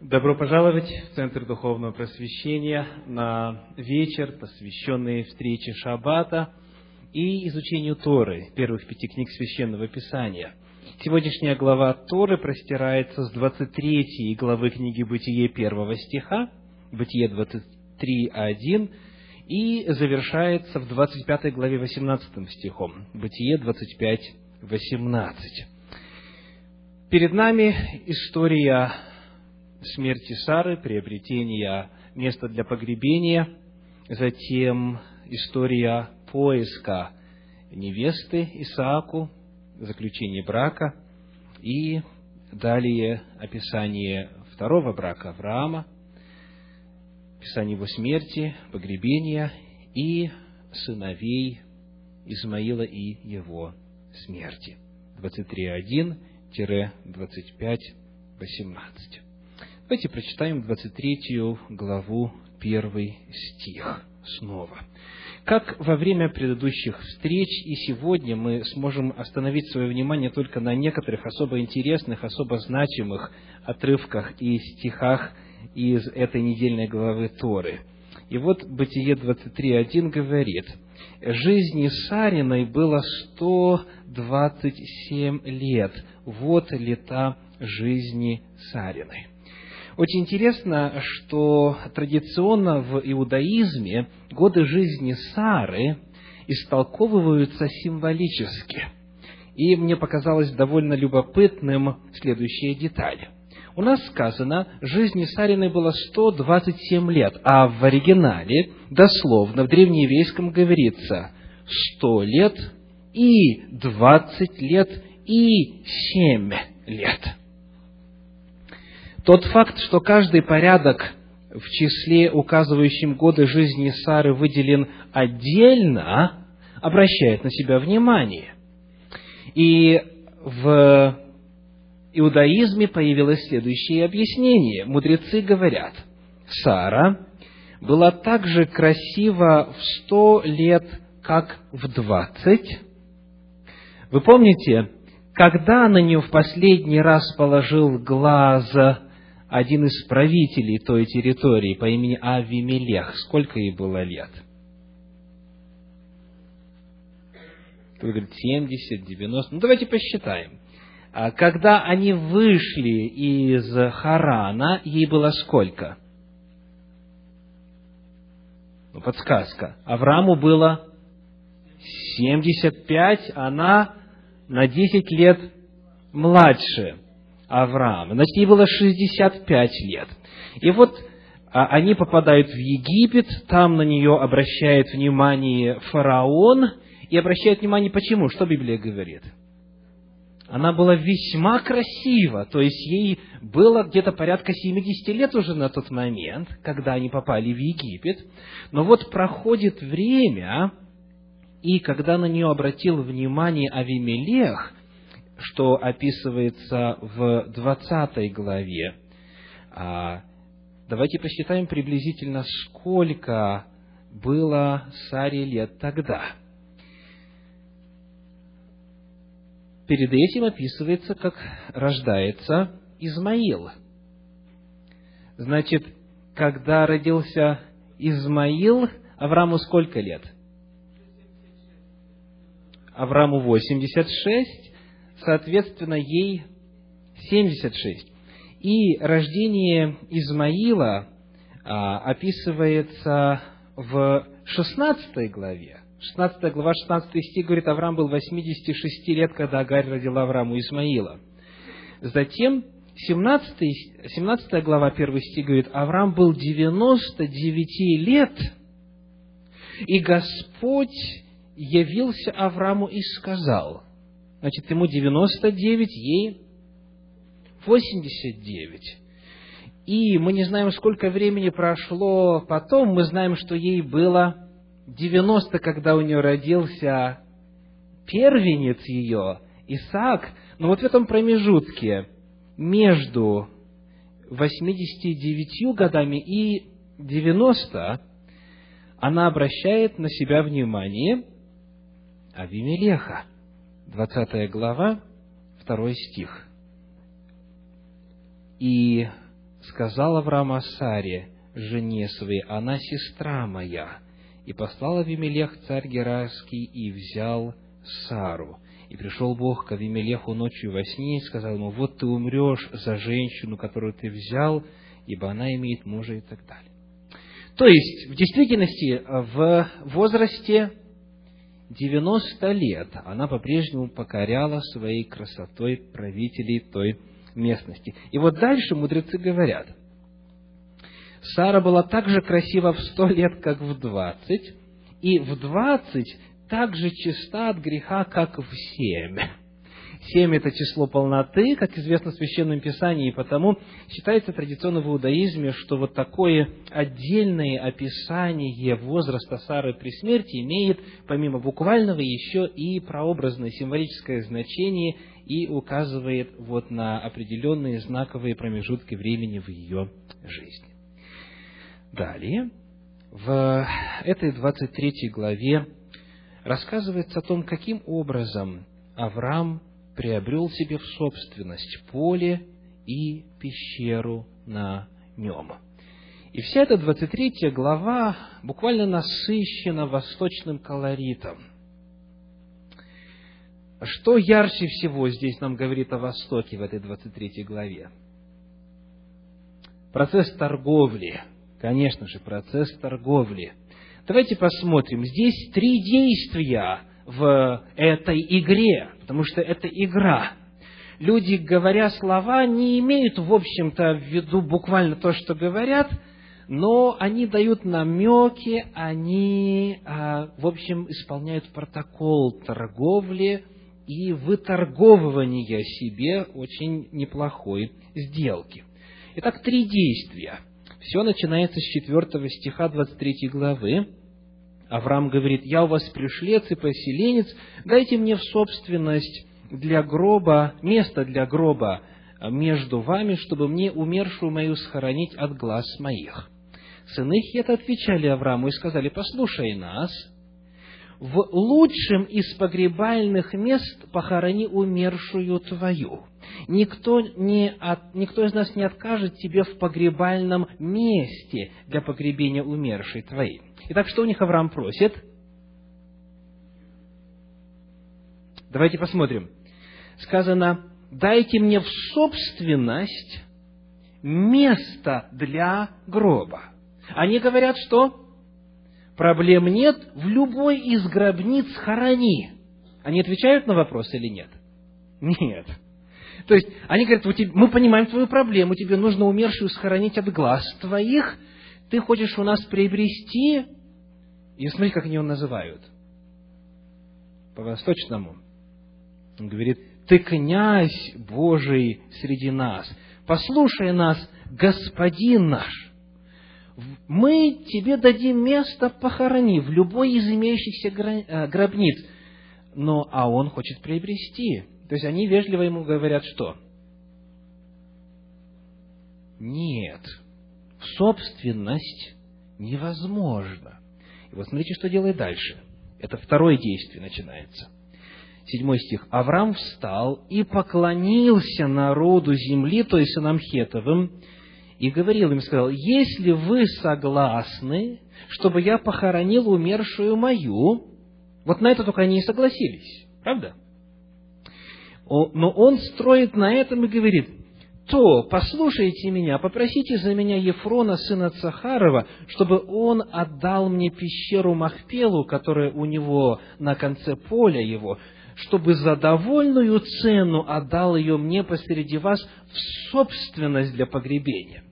Добро пожаловать в Центр Духовного Просвещения на вечер, посвященный встрече Шаббата и изучению Торы, первых пяти книг Священного Писания. Сегодняшняя глава Торы простирается с 23 главы книги Бытие первого стиха, Бытие 23.1, и завершается в 25 главе 18 стихом, Бытие 25.18. Перед нами история смерти Сары, приобретения места для погребения, затем история поиска невесты Исааку, заключение брака и далее описание второго брака Авраама, описание его смерти, погребения и сыновей Измаила и его смерти. 23.1-25.18. Давайте прочитаем 23 главу, первый стих снова. Как во время предыдущих встреч и сегодня мы сможем остановить свое внимание только на некоторых особо интересных, особо значимых отрывках и стихах из этой недельной главы Торы. И вот Бытие 23.1 говорит, «Жизни Сариной было 127 лет, вот лета жизни Сариной». Очень интересно, что традиционно в иудаизме годы жизни Сары истолковываются символически. И мне показалось довольно любопытным следующая деталь. У нас сказано, жизни Сариной было 127 лет, а в оригинале, дословно, в древнееврейском говорится 100 лет и 20 лет и 7 лет. Тот факт, что каждый порядок в числе, указывающем годы жизни Сары, выделен отдельно, обращает на себя внимание. И в иудаизме появилось следующее объяснение. Мудрецы говорят, Сара была так же красива в сто лет, как в двадцать. Вы помните, когда на нее в последний раз положил глаз один из правителей той территории по имени Авимелех. Сколько ей было лет? Кто говорит, 70, 90. Ну, давайте посчитаем. А когда они вышли из Харана, ей было сколько? Ну, подсказка. Аврааму было 75, она на 10 лет младше. Авраама. Значит, ей было 65 лет. И вот а, они попадают в Египет, там на нее обращает внимание фараон, и обращает внимание почему? Что Библия говорит? Она была весьма красива, то есть ей было где-то порядка 70 лет уже на тот момент, когда они попали в Египет. Но вот проходит время, и когда на нее обратил внимание Авимелех, что описывается в 20 главе. А, давайте посчитаем приблизительно, сколько было Саре лет тогда. Перед этим описывается, как рождается Измаил. Значит, когда родился Измаил, Аврааму сколько лет? Аврааму 86, соответственно, ей 76. И рождение Измаила а, описывается в 16 главе. 16 глава, 16 стих говорит, Авраам был 86 лет, когда Агарь родила Аврааму Измаила. Затем 17, 17 глава, 1 стих говорит, Авраам был 99 лет, и Господь явился Аврааму и сказал – Значит, ему 99, ей 89. И мы не знаем, сколько времени прошло потом, мы знаем, что ей было 90, когда у нее родился первенец ее, Исаак. Но вот в этом промежутке между 89 годами и 90 она обращает на себя внимание Авимелеха. 20 глава, 2 стих. «И сказал Авраам о Саре, жене своей, она сестра моя. И послал Авимелех царь Герарский и взял Сару. И пришел Бог к Авимелеху ночью во сне и сказал ему, вот ты умрешь за женщину, которую ты взял, ибо она имеет мужа и так далее. То есть, в действительности, в возрасте 90 лет она по-прежнему покоряла своей красотой правителей той местности. И вот дальше мудрецы говорят, Сара была так же красива в сто лет, как в двадцать, и в двадцать так же чиста от греха, как в семь. Семь – это число полноты, как известно в Священном Писании, и потому считается традиционно в иудаизме, что вот такое отдельное описание возраста Сары при смерти имеет, помимо буквального, еще и прообразное символическое значение и указывает вот на определенные знаковые промежутки времени в ее жизни. Далее, в этой 23 главе рассказывается о том, каким образом Авраам приобрел себе в собственность поле и пещеру на нем. И вся эта 23 глава буквально насыщена восточным колоритом. Что ярче всего здесь нам говорит о Востоке в этой 23 главе? Процесс торговли. Конечно же, процесс торговли. Давайте посмотрим. Здесь три действия в этой игре, потому что это игра. Люди, говоря слова, не имеют, в общем-то, в виду буквально то, что говорят, но они дают намеки, они, а, в общем, исполняют протокол торговли и выторговывания себе очень неплохой сделки. Итак, три действия. Все начинается с 4 стиха 23 главы. Авраам говорит, я у вас пришлец и поселенец, дайте мне в собственность для гроба, место для гроба между вами, чтобы мне умершую мою схоронить от глаз моих. Сыны Хета отвечали Аврааму и сказали, послушай нас, в лучшем из погребальных мест похорони умершую твою. Никто, не от, никто из нас не откажет тебе в погребальном месте для погребения умершей твоей. Итак, что у них Авраам просит? Давайте посмотрим. Сказано, дайте мне в собственность место для гроба. Они говорят, что проблем нет, в любой из гробниц хорони. Они отвечают на вопрос или нет? Нет. То есть, они говорят, мы понимаем твою проблему, тебе нужно умершую схоронить от глаз твоих, ты хочешь у нас приобрести и смотри, как они его называют. По-восточному. Он говорит, ты князь Божий среди нас. Послушай нас, Господин наш. Мы тебе дадим место похорони в любой из имеющихся э, гробниц. Но, а он хочет приобрести. То есть они вежливо ему говорят, что? Нет, собственность невозможно. И вот смотрите, что делает дальше. Это второе действие начинается. Седьмой стих. Авраам встал и поклонился народу земли, то есть сынам Хетовым, и говорил им, сказал, если вы согласны, чтобы я похоронил умершую мою, вот на это только они и согласились, правда? Но он строит на этом и говорит, то послушайте меня, попросите за меня Ефрона, сына Цахарова, чтобы он отдал мне пещеру Махпелу, которая у него на конце поля его, чтобы за довольную цену отдал ее мне посреди вас в собственность для погребения.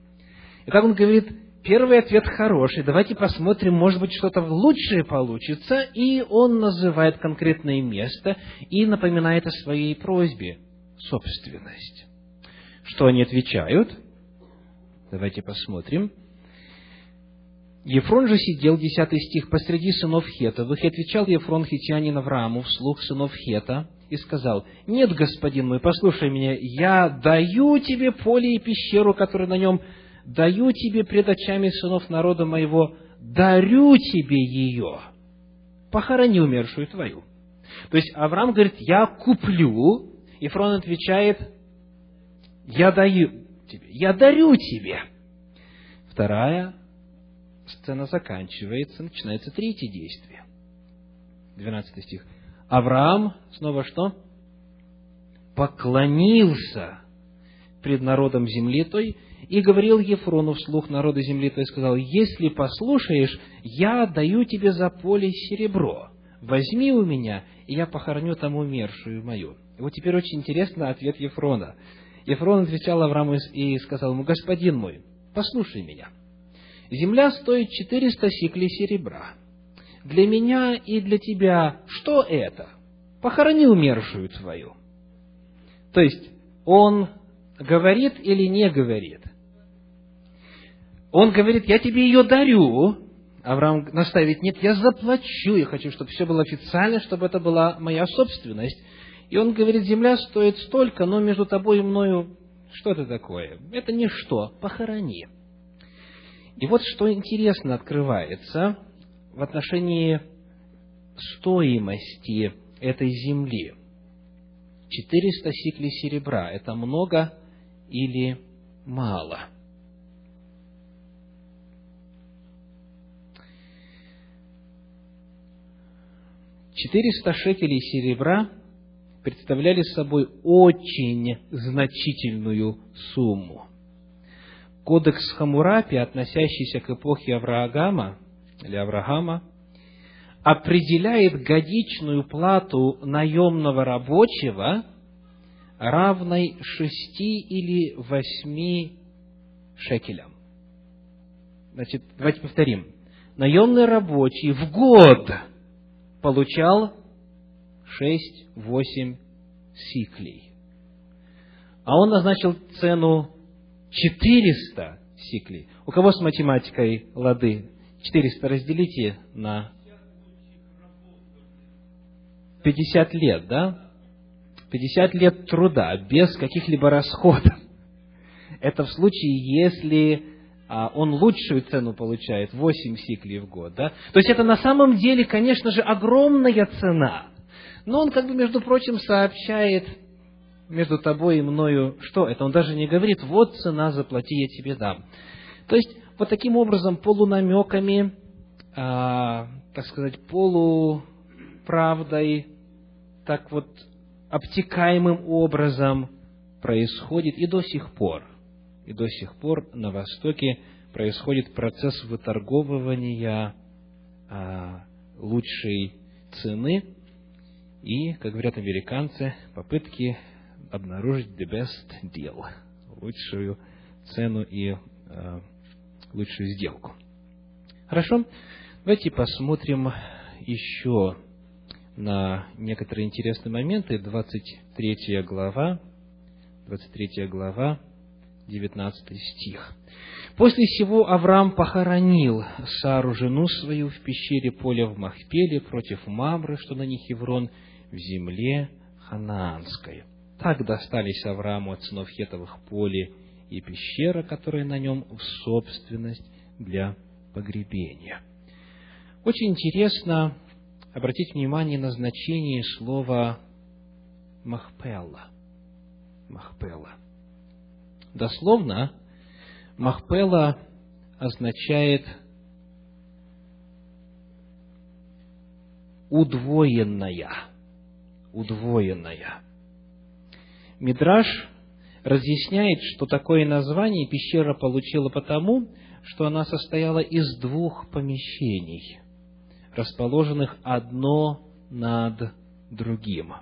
И так он говорит, первый ответ хороший, давайте посмотрим, может быть, что-то лучшее получится, и он называет конкретное место и напоминает о своей просьбе – собственность. Что они отвечают? Давайте посмотрим. Ефрон же сидел, десятый стих, посреди сынов Хетовых, и отвечал Ефрон хитянин Аврааму вслух сынов Хета, и сказал, «Нет, господин мой, послушай меня, я даю тебе поле и пещеру, которая на нем, даю тебе пред очами сынов народа моего, дарю тебе ее, похорони умершую твою». То есть Авраам говорит, я куплю, Ефрон отвечает, я даю, тебе. Я дарю тебе. Вторая сцена заканчивается, начинается третье действие. 12 стих. Авраам, снова что? Поклонился пред народом земли той и говорил Ефрону вслух народа земли той, сказал, если послушаешь, я даю тебе за поле серебро, возьми у меня, и я похороню там умершую мою. И вот теперь очень интересно ответ Ефрона. Ефрон отвечал Аврааму и сказал ему, господин мой, послушай меня. Земля стоит 400 сиклей серебра. Для меня и для тебя что это? Похорони умершую твою. То есть, он говорит или не говорит? Он говорит, я тебе ее дарю. Авраам наставит, нет, я заплачу, я хочу, чтобы все было официально, чтобы это была моя собственность. И он говорит, земля стоит столько, но между тобой и мною что это такое? Это ничто, похорони. И вот что интересно открывается в отношении стоимости этой земли. 400 сиклей серебра – это много или мало? Четыреста шекелей серебра представляли собой очень значительную сумму. Кодекс Хамурапи, относящийся к эпохе Авраама или Авраама, определяет годичную плату наемного рабочего равной шести или восьми шекелям. Значит, давайте повторим. Наемный рабочий в год получал шесть-восемь сиклей. А он назначил цену 400 сиклей. У кого с математикой лады? 400 разделите на 50 лет, да? 50 лет труда, без каких-либо расходов. Это в случае, если а, он лучшую цену получает, 8 сиклей в год, да? То есть это на самом деле, конечно же, огромная цена. Но он, как бы, между прочим, сообщает между тобой и мною, что это? Он даже не говорит, вот цена, заплати, я тебе дам. То есть, вот таким образом, полунамеками, а, так сказать, полуправдой, так вот, обтекаемым образом происходит и до сих пор, и до сих пор на Востоке происходит процесс выторговывания а, лучшей цены и, как говорят американцы, попытки обнаружить the best deal, лучшую цену и э, лучшую сделку. Хорошо, давайте посмотрим еще на некоторые интересные моменты. 23 глава, 23 глава, 19 стих. После всего Авраам похоронил Сару, жену свою, в пещере поля в Махпеле против Мамры, что на них Еврон, в земле ханаанской. Так достались Аврааму от сынов Хетовых поле и пещера, которая на нем в собственность для погребения. Очень интересно обратить внимание на значение слова Махпелла. Махпелла. Дословно, Махпелла означает удвоенная. Удвоенная. Мидраш разъясняет, что такое название пещера получила потому, что она состояла из двух помещений, расположенных одно над другим.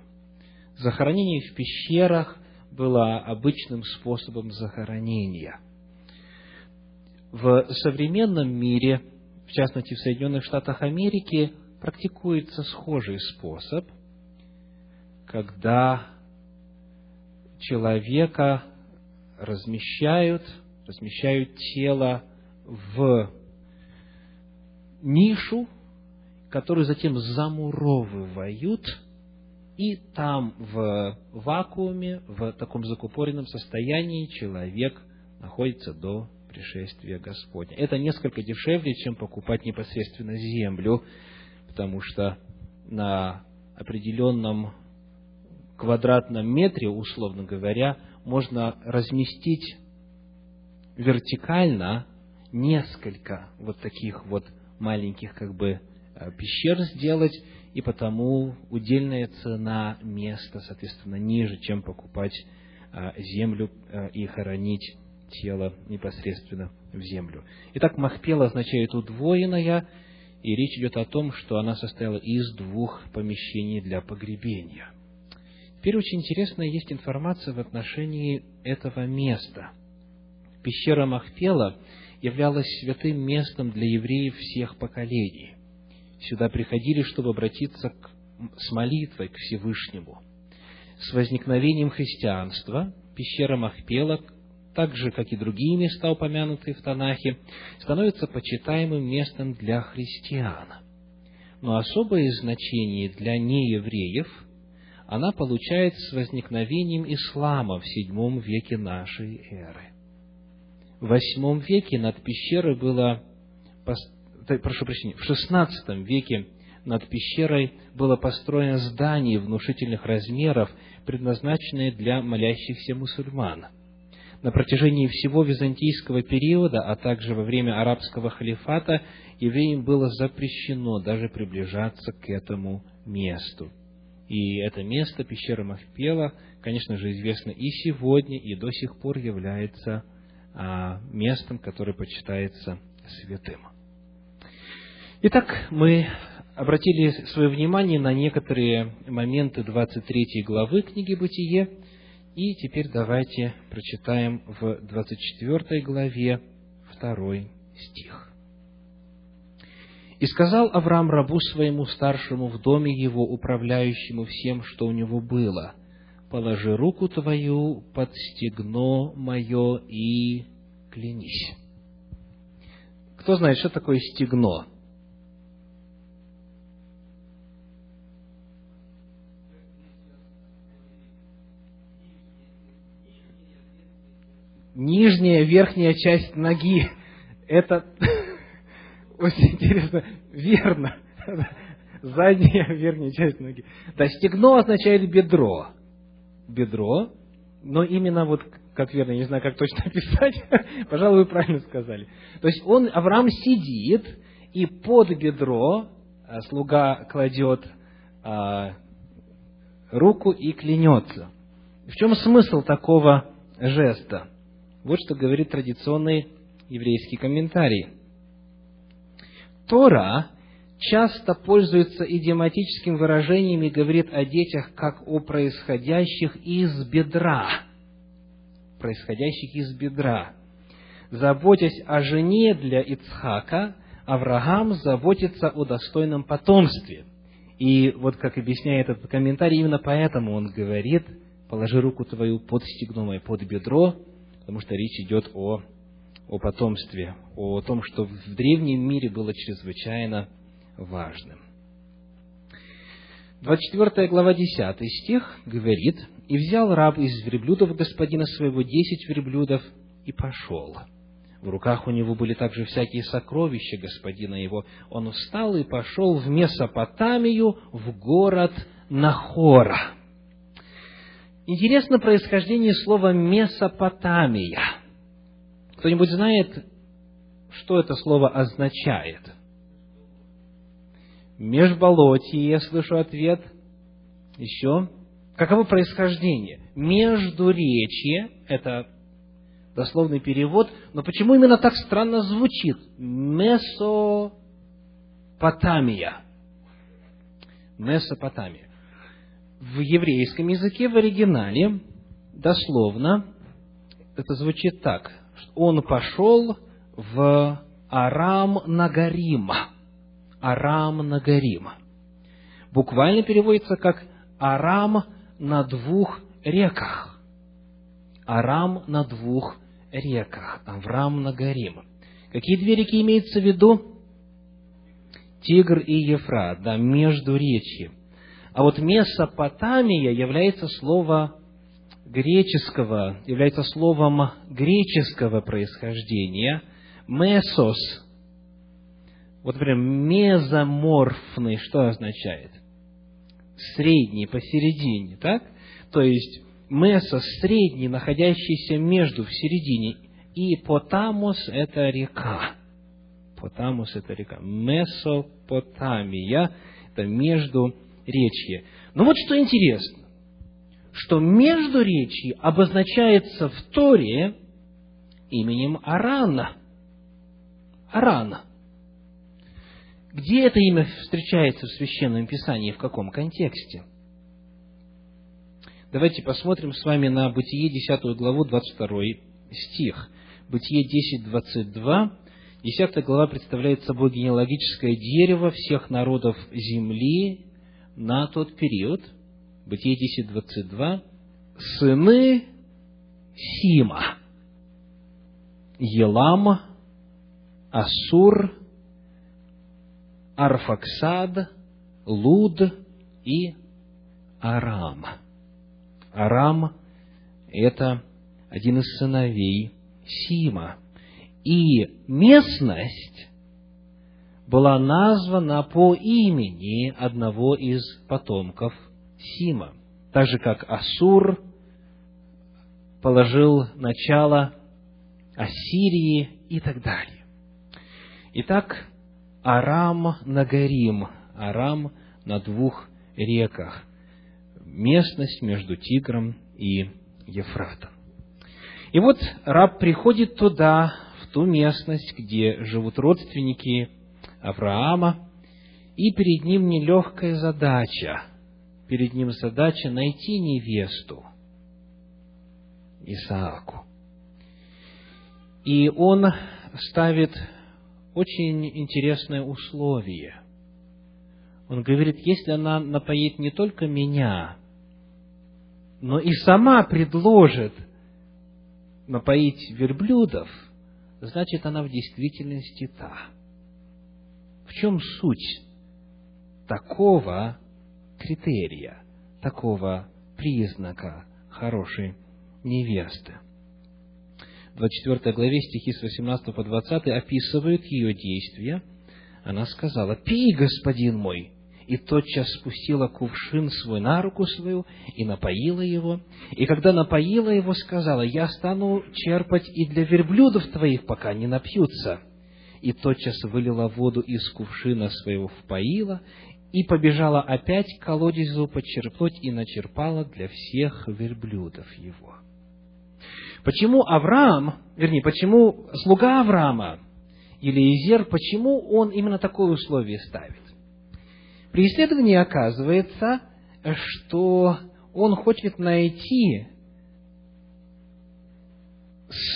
Захоронение в пещерах было обычным способом захоронения. В современном мире, в частности в Соединенных Штатах Америки, практикуется схожий способ, когда человека размещают, размещают тело в нишу, которую затем замуровывают, и там в вакууме, в таком закупоренном состоянии человек находится до пришествия Господня. Это несколько дешевле, чем покупать непосредственно землю, потому что на определенном квадратном метре, условно говоря, можно разместить вертикально несколько вот таких вот маленьких как бы э, пещер сделать, и потому удельная цена места, соответственно, ниже, чем покупать э, землю э, и хоронить тело непосредственно в землю. Итак, Махпела означает удвоенная, и речь идет о том, что она состояла из двух помещений для погребения. Теперь очень интересная есть информация в отношении этого места. Пещера Махпела являлась святым местом для евреев всех поколений. Сюда приходили, чтобы обратиться к, с молитвой к Всевышнему. С возникновением христианства пещера Махпела, так же, как и другие места, упомянутые в Танахе, становится почитаемым местом для христиан. Но особое значение для неевреев она получает с возникновением ислама в VII веке нашей эры в восьмом веке над пещерой было, прошу прощения, в шестнадцатом веке над пещерой было построено здание внушительных размеров, предназначенное для молящихся мусульман. На протяжении всего византийского периода, а также во время арабского халифата, евреям было запрещено даже приближаться к этому месту. И это место, пещера Махпела, конечно же, известно и сегодня, и до сих пор является а, местом, которое почитается святым. Итак, мы обратили свое внимание на некоторые моменты 23 главы книги «Бытие», и теперь давайте прочитаем в 24 главе второй стих. «И сказал Авраам рабу своему старшему в доме его, управляющему всем, что у него было, положи руку твою под стегно мое и клянись. Кто знает, что такое стегно? Нижняя, верхняя часть ноги. Это очень интересно. Верно. Задняя, верхняя часть ноги. Да, стегно означает бедро бедро, но именно вот, как верно, не знаю, как точно описать, пожалуй, вы правильно сказали. То есть он, Авраам сидит, и под бедро а, слуга кладет а, руку и клянется. В чем смысл такого жеста? Вот что говорит традиционный еврейский комментарий. Тора часто пользуется идиоматическим выражением и говорит о детях как о происходящих из бедра. Происходящих из бедра. Заботясь о жене для Ицхака, Авраам заботится о достойном потомстве. И вот как объясняет этот комментарий, именно поэтому он говорит, положи руку твою под стегно и под бедро, потому что речь идет о, о потомстве, о том, что в древнем мире было чрезвычайно важным. 24 глава 10 стих говорит, «И взял раб из верблюдов господина своего десять верблюдов и пошел. В руках у него были также всякие сокровища господина его. Он встал и пошел в Месопотамию, в город Нахора». Интересно происхождение слова «Месопотамия». Кто-нибудь знает, что это слово означает – Межболотие, я слышу ответ. Еще. Каково происхождение? Междуречие – это дословный перевод, но почему именно так странно звучит? Месопотамия. Месопотамия. В еврейском языке, в оригинале, дословно, это звучит так. Он пошел в Арам Нагарима Арам Нагарим. Буквально переводится как Арам на двух реках. Арам на двух реках. Авраам Нагарим. Какие две реки имеются в виду? Тигр и Ефрат, да, между речи. А вот Месопотамия является слово греческого, является словом греческого происхождения. Месос вот, например, мезоморфный что означает? Средний, посередине, так? То есть месо средний, находящийся между, в середине. и Потамус – это река. Потамус – это река. Месопотамия – это между речье. Но вот что интересно, что между речи обозначается в Торе именем Арана. Арана. Где это имя встречается в Священном Писании, в каком контексте? Давайте посмотрим с вами на Бытие 10 главу, 22 стих. Бытие 10, 22. 10 глава представляет собой генеалогическое дерево всех народов земли на тот период. Бытие 10, 22. Сыны Сима. Елам, Асур, Арфаксад, Луд и Арам. Арам – это один из сыновей Сима. И местность была названа по имени одного из потомков Сима. Так же, как Асур положил начало Ассирии и так далее. Итак, Арам Нагарим, Арам на двух реках, местность между Тигром и Ефратом. И вот раб приходит туда, в ту местность, где живут родственники Авраама, и перед ним нелегкая задача. Перед ним задача найти невесту Исааку. И он ставит очень интересное условие. Он говорит, если она напоит не только меня, но и сама предложит напоить верблюдов, значит, она в действительности та. В чем суть такого критерия, такого признака хорошей невесты? 24 главе стихи с 18 по 20 описывают ее действия. Она сказала, «Пей, господин мой!» И тотчас спустила кувшин свой на руку свою и напоила его. И когда напоила его, сказала, «Я стану черпать и для верблюдов твоих, пока не напьются». И тотчас вылила воду из кувшина своего в поила, и побежала опять к колодезу почерпнуть, и начерпала для всех верблюдов его. Почему Авраам, вернее, почему слуга Авраама, Елизер, почему он именно такое условие ставит? При исследовании оказывается, что он хочет найти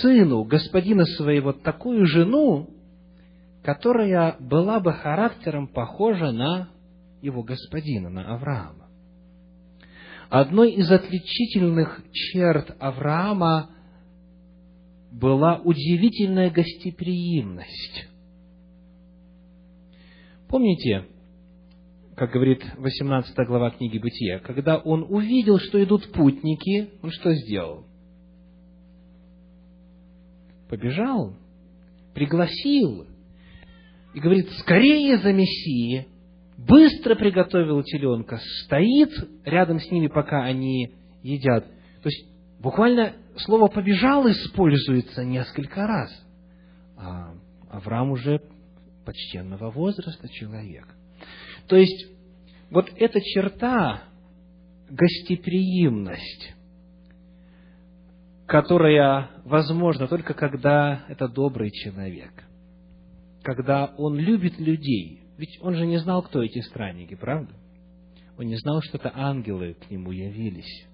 сыну господина своего такую жену, которая была бы характером похожа на его господина, на Авраама. Одной из отличительных черт Авраама была удивительная гостеприимность. Помните, как говорит 18 глава книги Бытия, когда он увидел, что идут путники, он что сделал? Побежал, пригласил и говорит, скорее за Мессией, быстро приготовил теленка, стоит рядом с ними, пока они едят. То есть, буквально слово «побежал» используется несколько раз. А Авраам уже почтенного возраста человек. То есть, вот эта черта, гостеприимность, которая возможна только когда это добрый человек, когда он любит людей. Ведь он же не знал, кто эти странники, правда? Он не знал, что это ангелы к нему явились.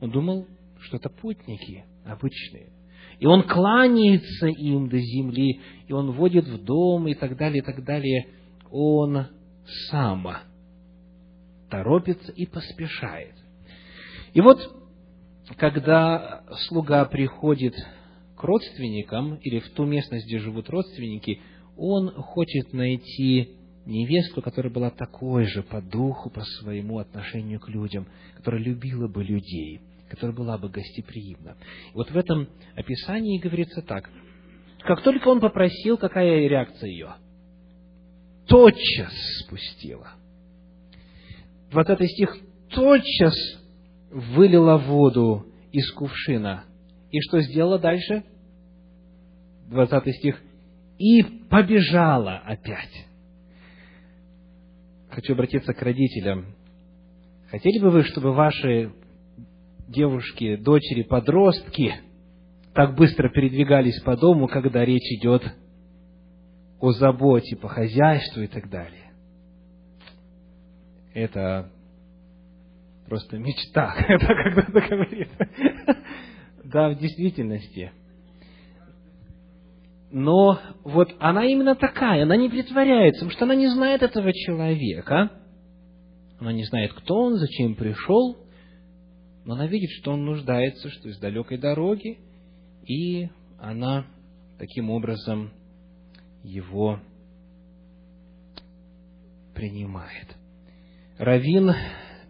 Он думал, что это путники обычные. И он кланяется им до земли, и он вводит в дом, и так далее, и так далее. Он сам торопится и поспешает. И вот, когда слуга приходит к родственникам или в ту местность, где живут родственники, он хочет найти невесту, которая была такой же по духу, по своему отношению к людям, которая любила бы людей, которая была бы гостеприимна. Вот в этом описании говорится так. Как только он попросил, какая реакция ее? Тотчас спустила. 20 стих. Тотчас вылила воду из кувшина. И что сделала дальше? 20 стих, и побежала опять. Хочу обратиться к родителям. Хотели бы вы, чтобы ваши девушки, дочери, подростки так быстро передвигались по дому, когда речь идет о заботе по хозяйству и так далее? Это просто мечта, это когда-то говорит. Да, в действительности. Но вот она именно такая, она не притворяется, потому что она не знает этого человека. Она не знает, кто он, зачем пришел, но она видит, что он нуждается, что из далекой дороги, и она таким образом его принимает. Равин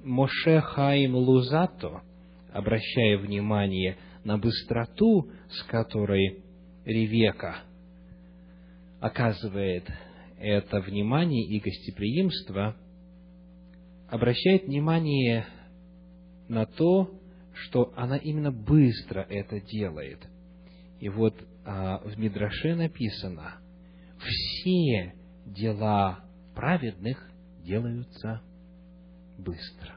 Моше Хаим Лузато, обращая внимание на быстроту, с которой Ревека оказывает это внимание и гостеприимство, обращает внимание на то, что она именно быстро это делает. И вот а, в Мидраше написано, все дела праведных делаются быстро.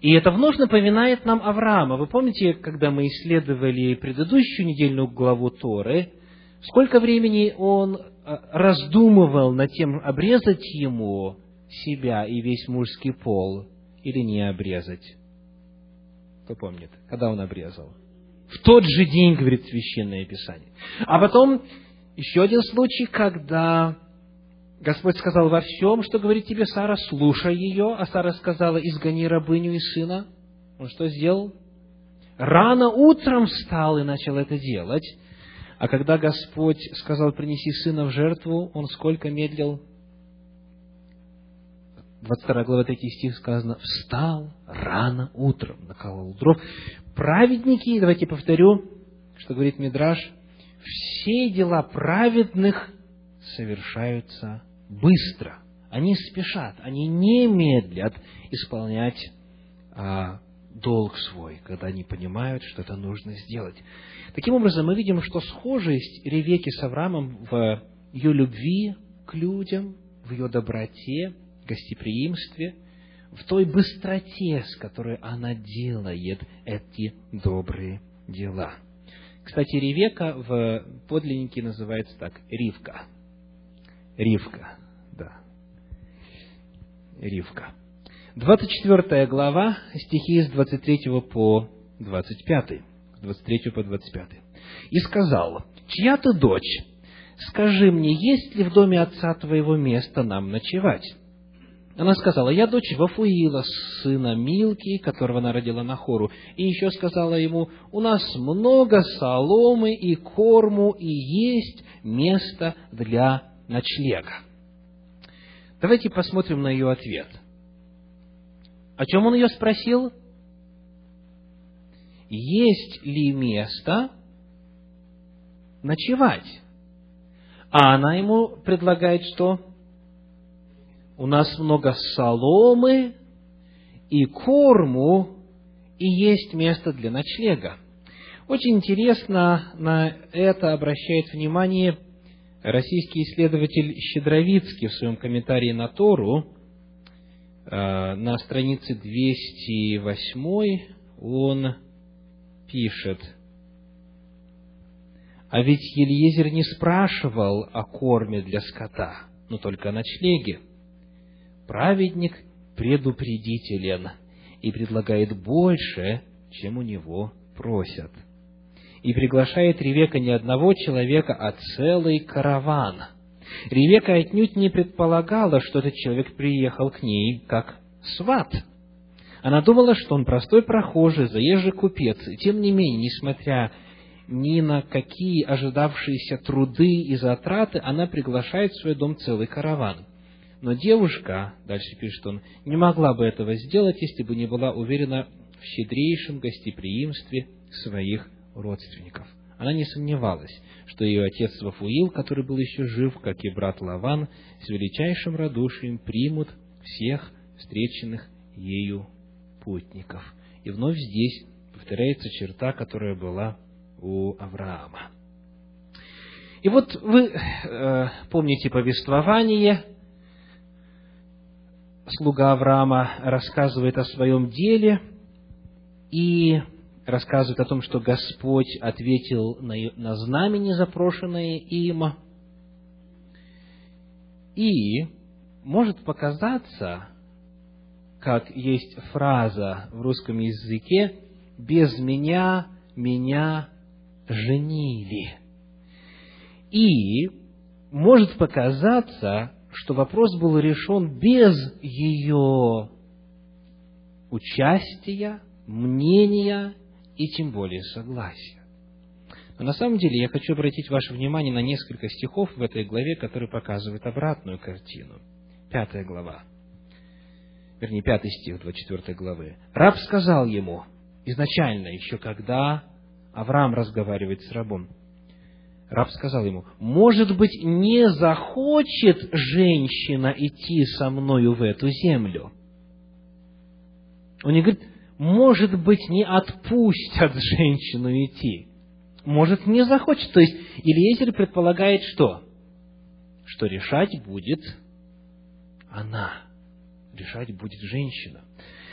И это вновь напоминает нам Авраама. Вы помните, когда мы исследовали предыдущую недельную главу Торы, сколько времени он а, раздумывал над тем, обрезать ему себя и весь мужский пол или не обрезать? Кто помнит, когда он обрезал? В тот же день, говорит Священное Писание. А потом еще один случай, когда Господь сказал во всем, что говорит тебе Сара, слушай ее, а Сара сказала, изгони рабыню и сына. Он что сделал? Рано утром встал и начал это делать. А когда Господь сказал, принеси сына в жертву, он сколько медлил? 22 глава 3 стих сказано, встал рано утром, наколол дров. Праведники, давайте повторю, что говорит Мидраш, все дела праведных совершаются быстро. Они спешат, они не медлят исполнять а, долг свой, когда они понимают, что это нужно сделать. Таким образом, мы видим, что схожесть Ревеки с Авраамом в ее любви к людям, в ее доброте, гостеприимстве, в той быстроте, с которой она делает эти добрые дела. Кстати, Ревека в подлиннике называется так, Ривка. Ривка, да. Ривка. 24 глава, стихи с 23 по 25. 23 по 25. «И сказал, чья ты дочь? Скажи мне, есть ли в доме отца твоего место нам ночевать? Она сказала, я дочь Вафуила, сына Милки, которого она родила на хору. И еще сказала ему, у нас много соломы и корму, и есть место для ночлега. Давайте посмотрим на ее ответ. О чем он ее спросил? Есть ли место ночевать? А она ему предлагает что? у нас много соломы и корму, и есть место для ночлега. Очень интересно на это обращает внимание российский исследователь Щедровицкий в своем комментарии на Тору, на странице 208 он пишет, «А ведь Ельезер не спрашивал о корме для скота, но только о ночлеге. Праведник предупредителен и предлагает больше, чем у него просят. И приглашает Ревека не одного человека, а целый караван. Ревека отнюдь не предполагала, что этот человек приехал к ней как сват. Она думала, что он простой прохожий, заезжий купец, и тем не менее, несмотря ни на какие ожидавшиеся труды и затраты, она приглашает в свой дом целый караван. Но девушка, дальше пишет он, не могла бы этого сделать, если бы не была уверена в щедрейшем гостеприимстве своих родственников. Она не сомневалась, что ее отец Вафуил, который был еще жив, как и брат Лаван, с величайшим радушием примут всех встреченных ею путников. И вновь здесь повторяется черта, которая была у Авраама. И вот вы э, помните повествование, слуга Авраама рассказывает о своем деле и рассказывает о том, что Господь ответил на, на знамени, запрошенное им. И может показаться, как есть фраза в русском языке «без меня меня женили». И может показаться, что вопрос был решен без ее участия, мнения и тем более согласия. Но на самом деле я хочу обратить ваше внимание на несколько стихов в этой главе, которые показывают обратную картину. Пятая глава. Вернее, пятый стих 24 главы. Раб сказал ему, изначально, еще когда Авраам разговаривает с рабом, раб сказал ему, может быть, не захочет женщина идти со мною в эту землю? Он не говорит, может быть, не отпустят женщину идти. Может, не захочет. То есть, Илиезер предполагает что? Что решать будет она. Решать будет женщина.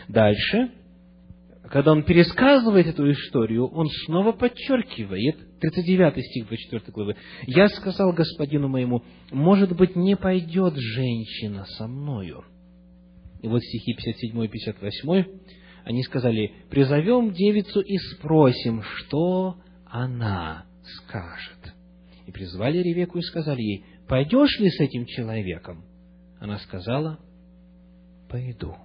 Дальше, когда он пересказывает эту историю, он снова подчеркивает, 39 стих 24 главы, «Я сказал господину моему, может быть, не пойдет женщина со мною». И вот стихи 57 и 58 они сказали, призовем девицу и спросим, что она скажет. И призвали Ревеку и сказали ей, пойдешь ли с этим человеком? Она сказала, пойду.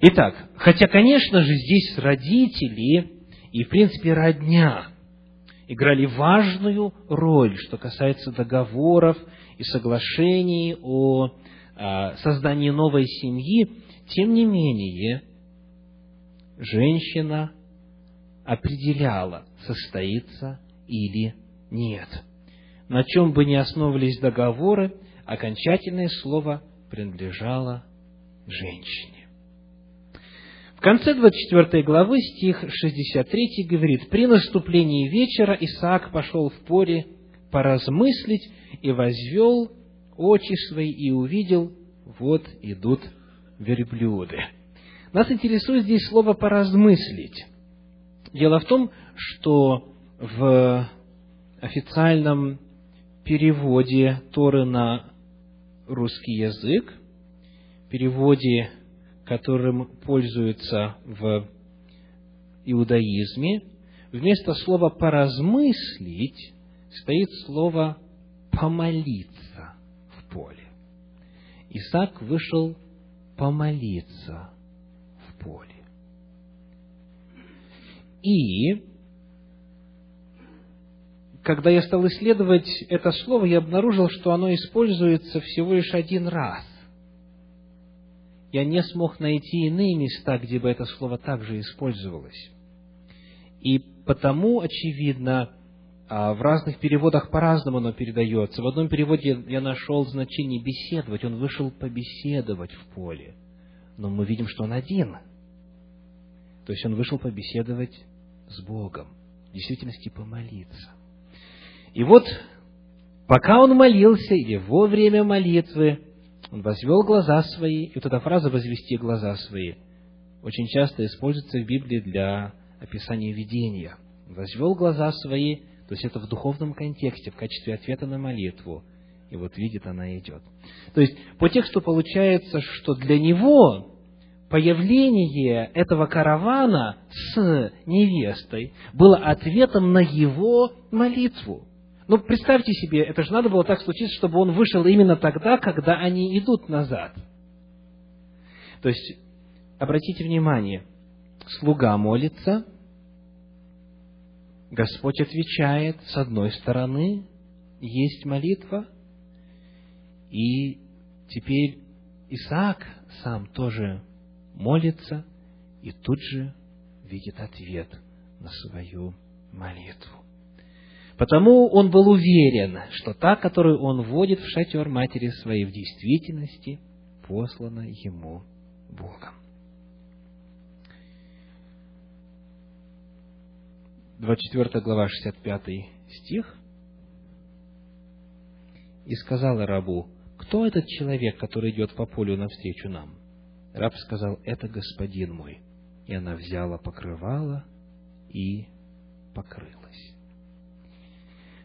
Итак, хотя, конечно же, здесь родители и, в принципе, родня играли важную роль, что касается договоров и соглашений о а, создании новой семьи, тем не менее, женщина определяла, состоится или нет. На чем бы ни основывались договоры, окончательное слово принадлежало женщине. В конце 24 главы стих 63 говорит, «При наступлении вечера Исаак пошел в поле поразмыслить и возвел очи свои и увидел, вот идут верблюды». Нас интересует здесь слово «поразмыслить». Дело в том, что в официальном переводе Торы на русский язык, переводе, которым пользуются в иудаизме, вместо слова «поразмыслить» стоит слово «помолиться» в поле. Исаак вышел помолиться поле. И когда я стал исследовать это слово, я обнаружил, что оно используется всего лишь один раз. Я не смог найти иные места, где бы это слово также использовалось. И потому, очевидно, а, в разных переводах по-разному оно передается. В одном переводе я нашел значение беседовать. Он вышел побеседовать в поле. Но мы видим, что он один – то есть он вышел побеседовать с Богом, в действительности помолиться. И вот, пока он молился, или во время молитвы, он возвел глаза свои, и вот эта фраза «возвести глаза свои» очень часто используется в Библии для описания видения. Возвел глаза свои, то есть это в духовном контексте, в качестве ответа на молитву. И вот видит, она идет. То есть по тексту получается, что для него появление этого каравана с невестой было ответом на его молитву. Ну, представьте себе, это же надо было так случиться, чтобы он вышел именно тогда, когда они идут назад. То есть, обратите внимание, слуга молится, Господь отвечает, с одной стороны, есть молитва, и теперь Исаак сам тоже молится и тут же видит ответ на свою молитву. Потому он был уверен, что та, которую он вводит в шатер матери своей, в действительности послана ему Богом. 24 глава, 65 стих. и сказала рабу, «Кто этот человек, который идет по полю навстречу нам?» Раб сказал, «Это господин мой». И она взяла покрывало и покрылась.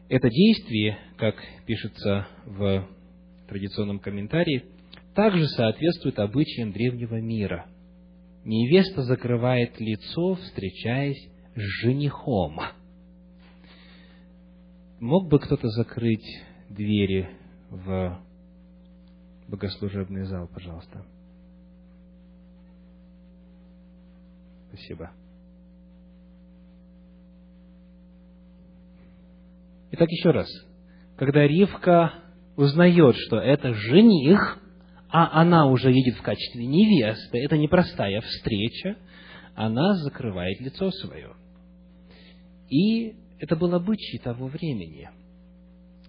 Это действие, как пишется в традиционном комментарии, также соответствует обычаям древнего мира. Невеста закрывает лицо, встречаясь с женихом. Мог бы кто-то закрыть двери в богослужебный зал, пожалуйста? Спасибо. Итак, еще раз. Когда Ривка узнает, что это жених, а она уже едет в качестве невесты, это непростая встреча, она закрывает лицо свое. И это был обычай того времени.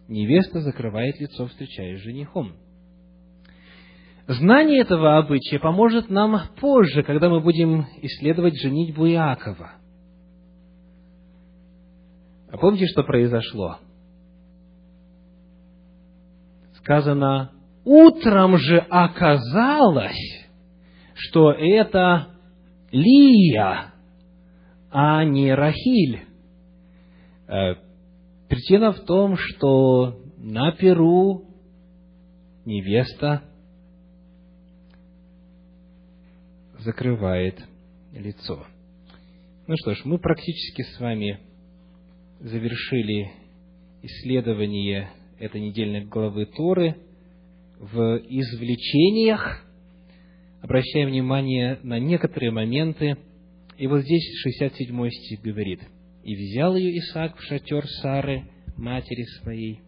Невеста закрывает лицо, встречаясь с женихом. Знание этого обычая поможет нам позже, когда мы будем исследовать женитьбу Иакова. А помните, что произошло? Сказано, утром же оказалось, что это Лия, а не Рахиль. Э, причина в том, что на Перу невеста закрывает лицо. Ну что ж, мы практически с вами завершили исследование этой недельной главы Торы в извлечениях, обращаем внимание на некоторые моменты. И вот здесь 67 стих говорит, «И взял ее Исаак в шатер Сары, матери своей,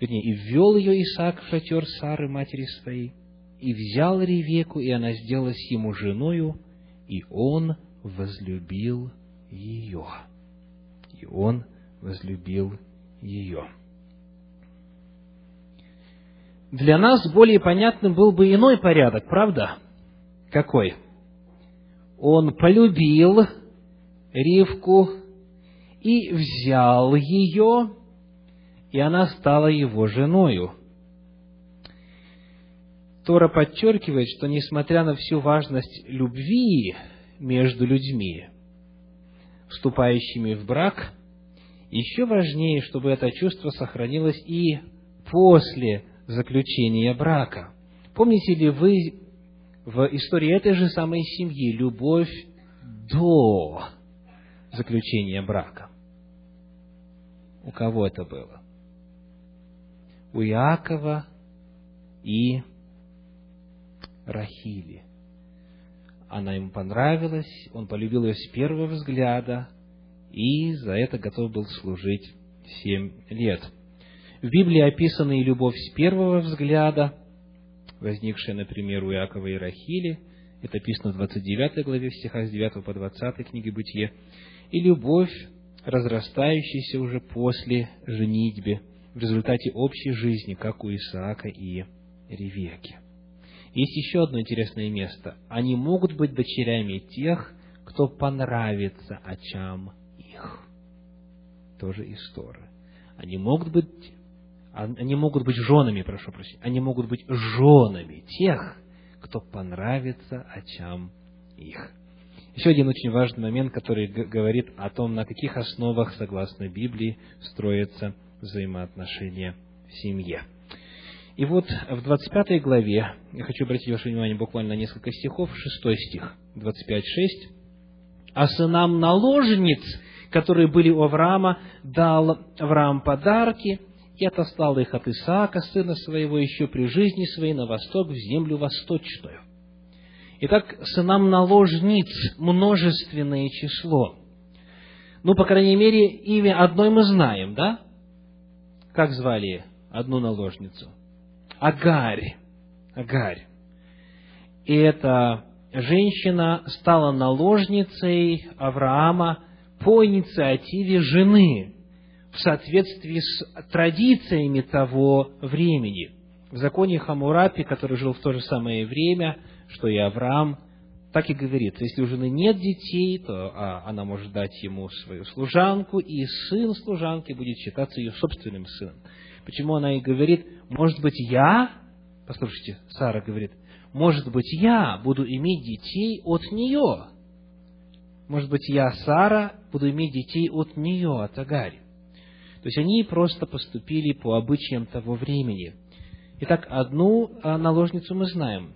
вернее, и ввел ее Исаак в шатер Сары, матери своей, и взял Ревеку, и она сделалась ему женою, и он возлюбил ее» и он возлюбил ее. Для нас более понятным был бы иной порядок, правда? Какой? Он полюбил Ривку и взял ее, и она стала его женою. Тора подчеркивает, что несмотря на всю важность любви между людьми, вступающими в брак, еще важнее, чтобы это чувство сохранилось и после заключения брака. Помните ли вы в истории этой же самой семьи любовь до заключения брака? У кого это было? У Иакова и Рахили она ему понравилась, он полюбил ее с первого взгляда, и за это готов был служить семь лет. В Библии описана и любовь с первого взгляда, возникшая, например, у Иакова и Рахили, это описано в 29 главе, в стихах с 9 по 20 книги Бытие, и любовь, разрастающаяся уже после женитьбы, в результате общей жизни, как у Исаака и Ревеки. Есть еще одно интересное место. Они могут быть дочерями тех, кто понравится очам их. Тоже из Торы. Они могут быть, они могут быть женами, прошу прощения, они могут быть женами тех, кто понравится очам их. Еще один очень важный момент, который говорит о том, на каких основах, согласно Библии, строятся взаимоотношения в семье. И вот в 25 главе, я хочу обратить ваше внимание буквально на несколько стихов, 6 стих, 25.6. «А сынам наложниц, которые были у Авраама, дал Авраам подарки, и отослал их от Исаака, сына своего, еще при жизни своей, на восток, в землю восточную». Итак, сынам наложниц множественное число. Ну, по крайней мере, имя одной мы знаем, да? Как звали одну наложницу? Агарь. Агарь. И эта женщина стала наложницей Авраама по инициативе жены в соответствии с традициями того времени. В законе Хамурапи, который жил в то же самое время, что и Авраам, так и говорится, если у жены нет детей, то а, она может дать ему свою служанку, и сын служанки будет считаться ее собственным сыном. Почему она и говорит, может быть, я, послушайте, Сара говорит, может быть, я буду иметь детей от нее. Может быть, я, Сара, буду иметь детей от нее, от Агари. То есть они просто поступили по обычаям того времени. Итак, одну а, наложницу мы знаем,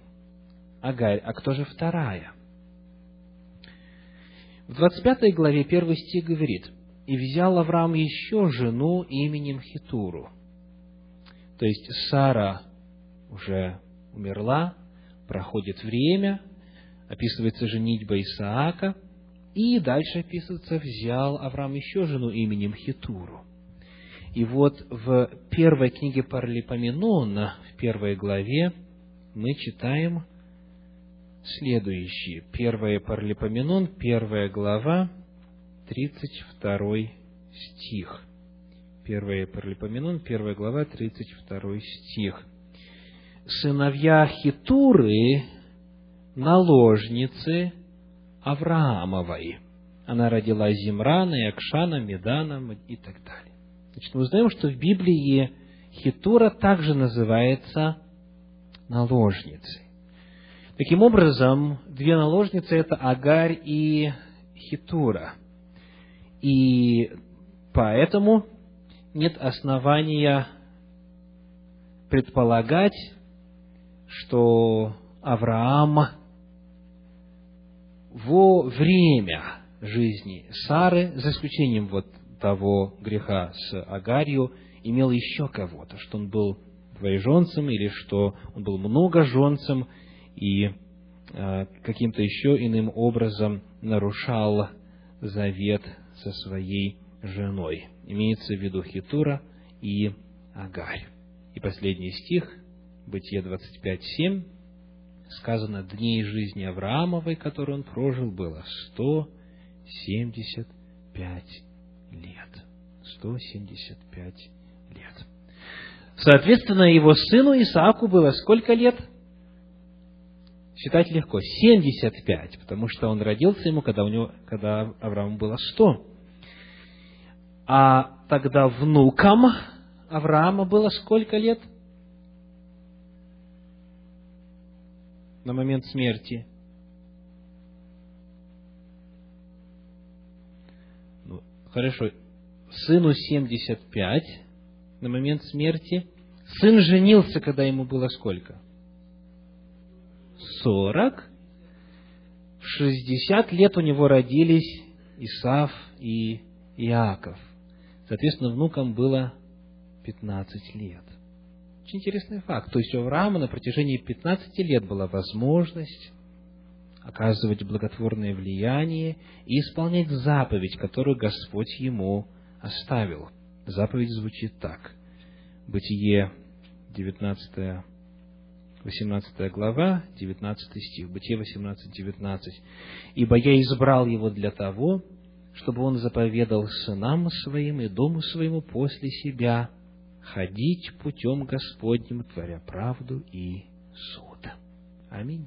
Агарь, а кто же вторая? В 25 главе 1 стих говорит, «И взял Авраам еще жену именем Хитуру». То есть Сара уже умерла, проходит время, описывается женитьба Исаака, и дальше описывается, взял Авраам еще жену именем Хитуру. И вот в первой книге Паралипоменона, в первой главе, мы читаем следующие. Первое Паралипоменон, первая глава, 32 стих. Первое Паралипоменон, первая глава, 32 стих. Сыновья Хитуры, наложницы Авраамовой. Она родила Зимрана, и Акшана, Медана и так далее. Значит, мы узнаем, что в Библии Хитура также называется наложницей. Таким образом, две наложницы – это Агарь и Хитура. И поэтому нет основания предполагать, что Авраам во время жизни Сары, за исключением вот того греха с Агарью, имел еще кого-то, что он был двоеженцем или что он был многоженцем и э, каким-то еще иным образом нарушал завет со своей женой. Имеется в виду Хитура и Агарь. И последний стих, Бытие 25.7, сказано, дней жизни Авраамовой, которую он прожил, было 175 лет. 175 лет. Соответственно, его сыну Исааку было сколько лет? Считать легко. 75, потому что он родился ему, когда, у него, когда Аврааму было 100. А тогда внукам Авраама было сколько лет? На момент смерти. Ну, хорошо, сыну 75 на момент смерти. Сын женился, когда ему было сколько? 40. В 60 лет у него родились Исав и Иаков. Соответственно, внукам было 15 лет. Очень интересный факт. То есть у Авраама на протяжении 15 лет была возможность оказывать благотворное влияние и исполнять заповедь, которую Господь ему оставил. Заповедь звучит так. Бытие 19 18 глава, 19 стих, Бытие 18, 19. «Ибо я избрал его для того, чтобы он заповедал сынам своим и дому своему после себя ходить путем Господним, творя правду и суд». Аминь.